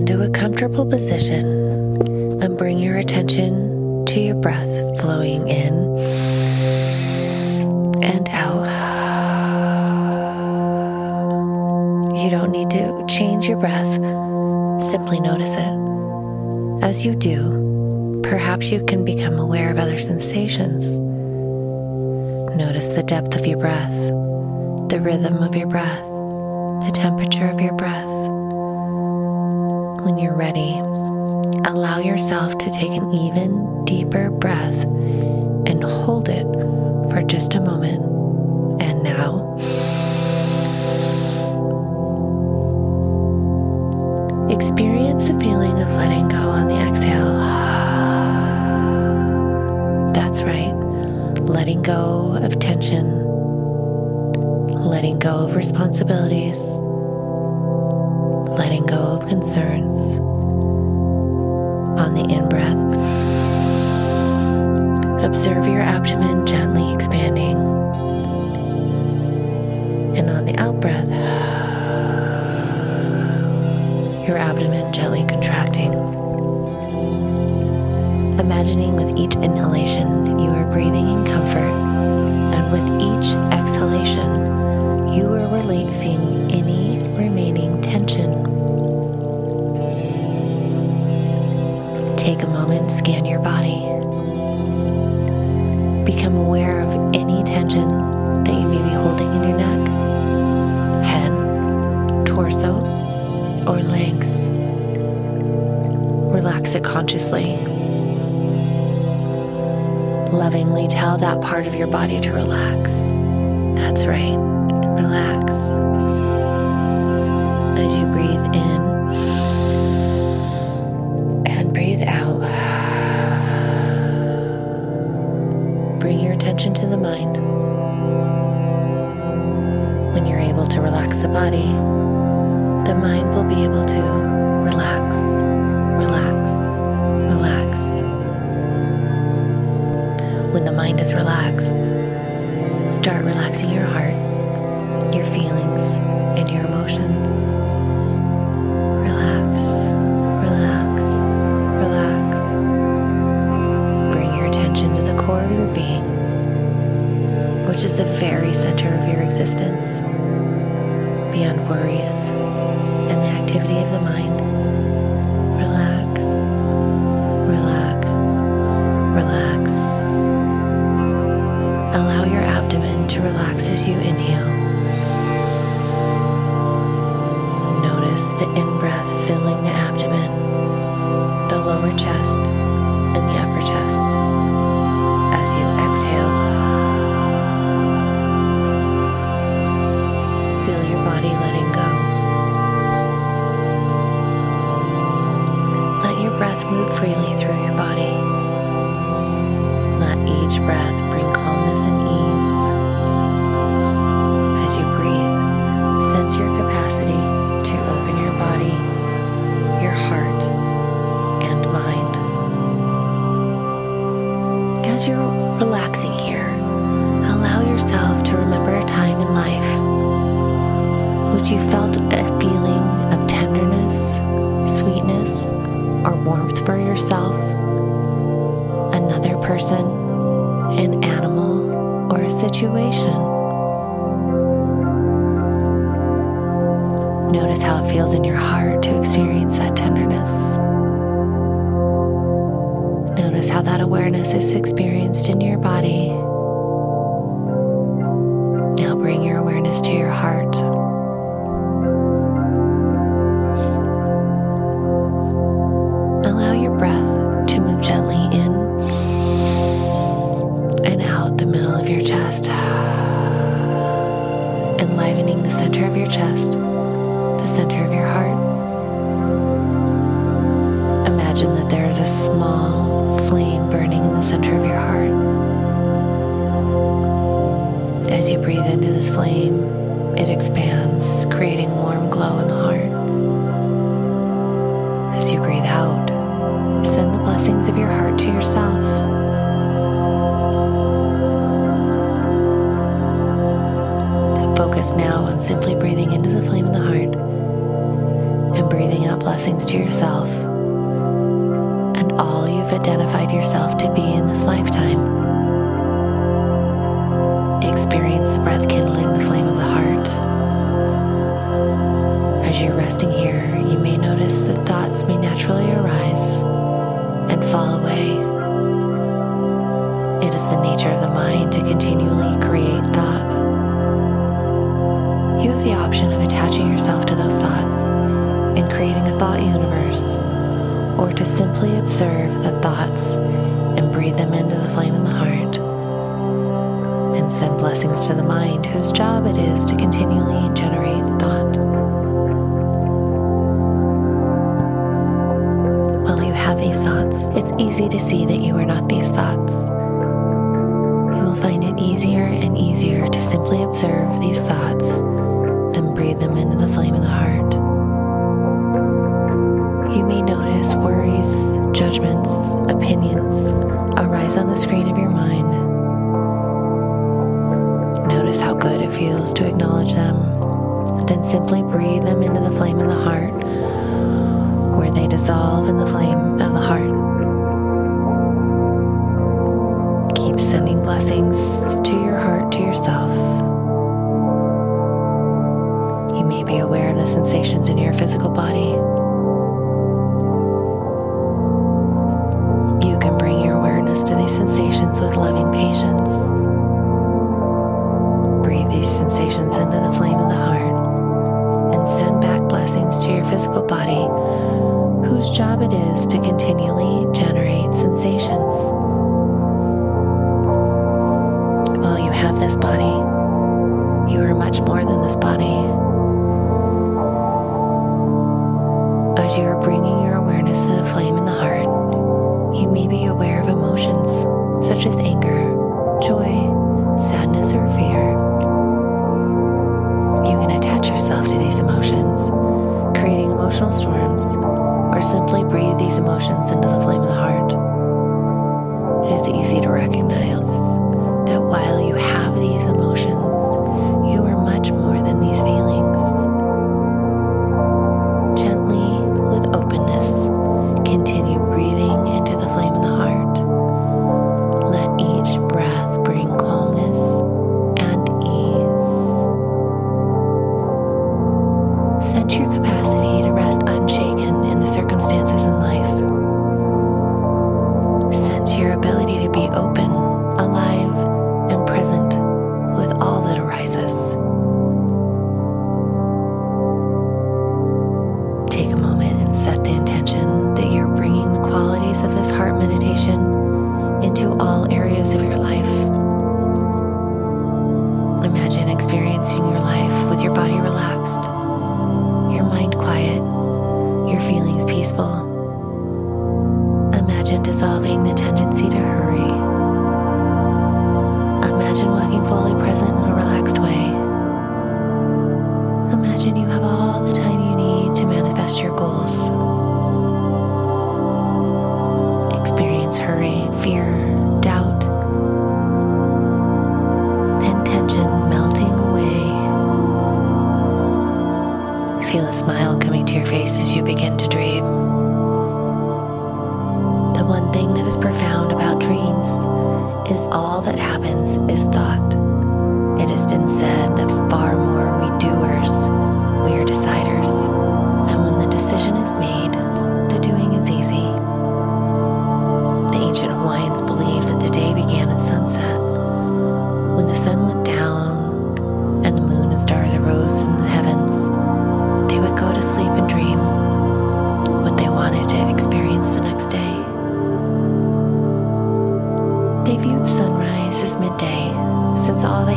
into a comfortable position and bring your attention to your breath flowing in and out. You don't need to change your breath, simply notice it. As you do, perhaps you can become aware of other sensations. Notice the depth of your breath, the rhythm of your breath, the temperature of your breath. When you're ready, allow yourself to take an even deeper breath and hold it for just a moment. And now, experience the feeling of letting go on the exhale. That's right, letting go of tension, letting go of responsibilities, letting go of concerns. On the in breath, observe your abdomen gently expanding. And on the out breath, your abdomen gently contracting. Imagining with each inhalation you are breathing in comfort, and with each exhalation you are releasing any remaining tension. Take a moment, scan your body. Become aware of any tension that you may be holding in your neck, head, torso, or legs. Relax it consciously. Lovingly tell that part of your body to relax. That's right, relax. As you breathe in and breathe out, bring your attention to the mind. When you're able to relax the body, the mind will be able to relax, relax, relax. When the mind is relaxed, worries As you're relaxing here, center of your heart. Imagine that there is a small flame burning in the center of your heart. As you breathe into this flame, it expands, creating warm glow in the heart. As you breathe out, send the blessings of your heart to yourself. Focus now on simply breathing into the flame in the heart and breathing out blessings to yourself and all you've identified yourself to be in this lifetime. Experience the breath kindling the flame of the heart. As you're resting here, you may notice that thoughts may naturally arise and fall away. It is the nature of the mind to continually create thought. You have the option of attaching yourself to those thoughts and creating a thought universe, or to simply observe the thoughts and breathe them into the flame in the heart, and send blessings to the mind whose job it is to continually generate thought. While you have these thoughts, it's easy to see that you are not these thoughts. You will find it easier and easier to simply observe these thoughts than breathe them into the flame of the heart. You may notice worries, judgments, opinions arise on the screen of your mind. Notice how good it feels to acknowledge them, then simply breathe them into the flame in the heart, where they dissolve in the flame of the heart. Keep sending blessings to your heart, to yourself. You may be aware of the sensations in your physical body. Physical body, whose job it is to continually generate sensations. While you have this body, you are much more than this body.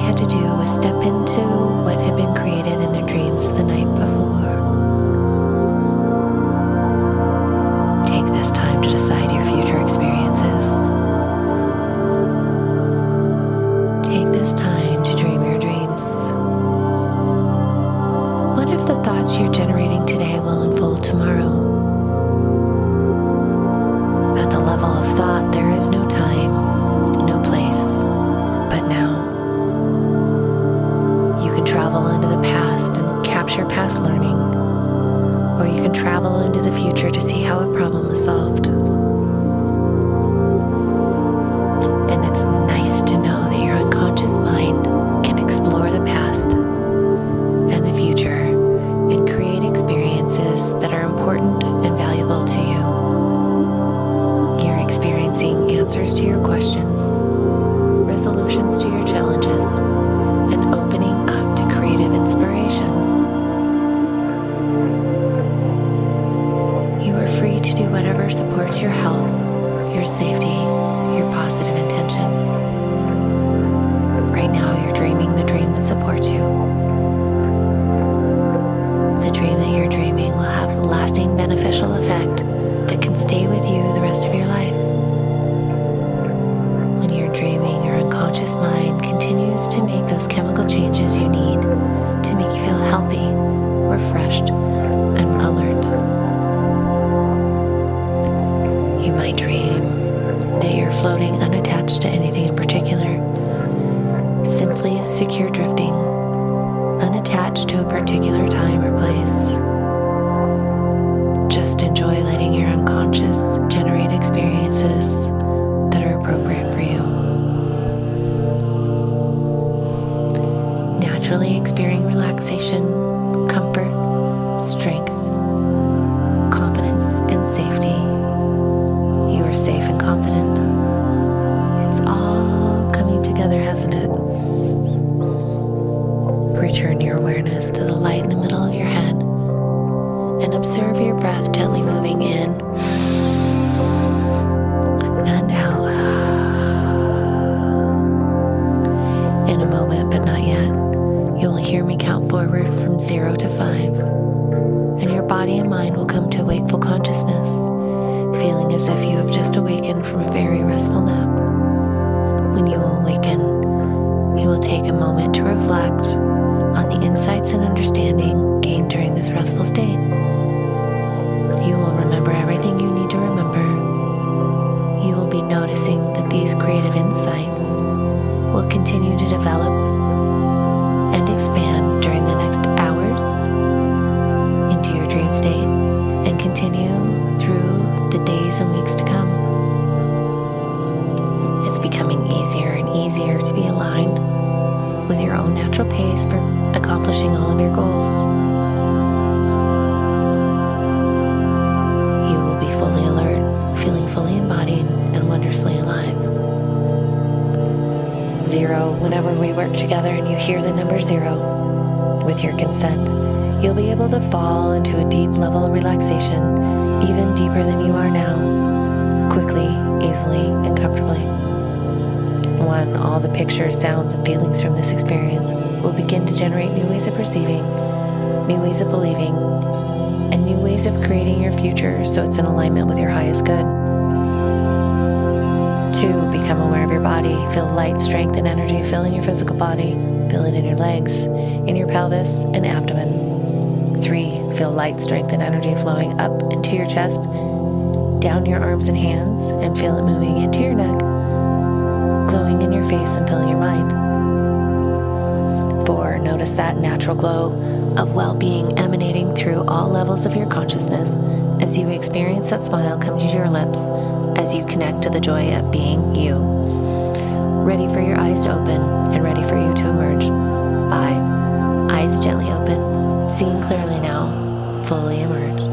Had to do was step into what had been created in their dreams the night answers to your questions, resolutions to your challenges, and opening up to creative inspiration. You are free to do whatever supports your health, your safety, your positive intention. Right now, you're dreaming the dream that supports you. The dream that you're dreaming will have lasting beneficial effect that can stay with you the rest of your life. Unattached to a particular time or place. Just enjoy letting your unconscious to 5, and your body and mind will come to wakeful consciousness, feeling as if you have just awakened from a very restful nap. When you awaken, you will take a moment to reflect on the insights and understanding gained during this restful state and weeks to come. It's becoming easier and easier to be aligned with your own natural pace for accomplishing all of your goals. You will be fully alert, feeling fully embodied and wondrously alive. Zero, whenever we work together and you hear the number zero, with your consent, you'll be able to fall into a deep level of relaxation, even deeper than you are now, quickly, easily, and comfortably. One, all the pictures, sounds, and feelings from this experience will begin to generate new ways of perceiving, new ways of believing, and new ways of creating your future so it's in alignment with your highest good. Two, become aware of your body. Feel light, strength, and energy filling your physical body. Feel it in your legs, in your pelvis, and abdomen. Three, feel light, strength, and energy flowing up into your chest, down your arms and hands, and feel it moving into your neck, glowing in your face, and filling your mind. Four, notice that natural glow of well being emanating through all levels of your consciousness as you experience that smile come to your lips as you connect to the joy of being you. Ready for your eyes to open fully emerged.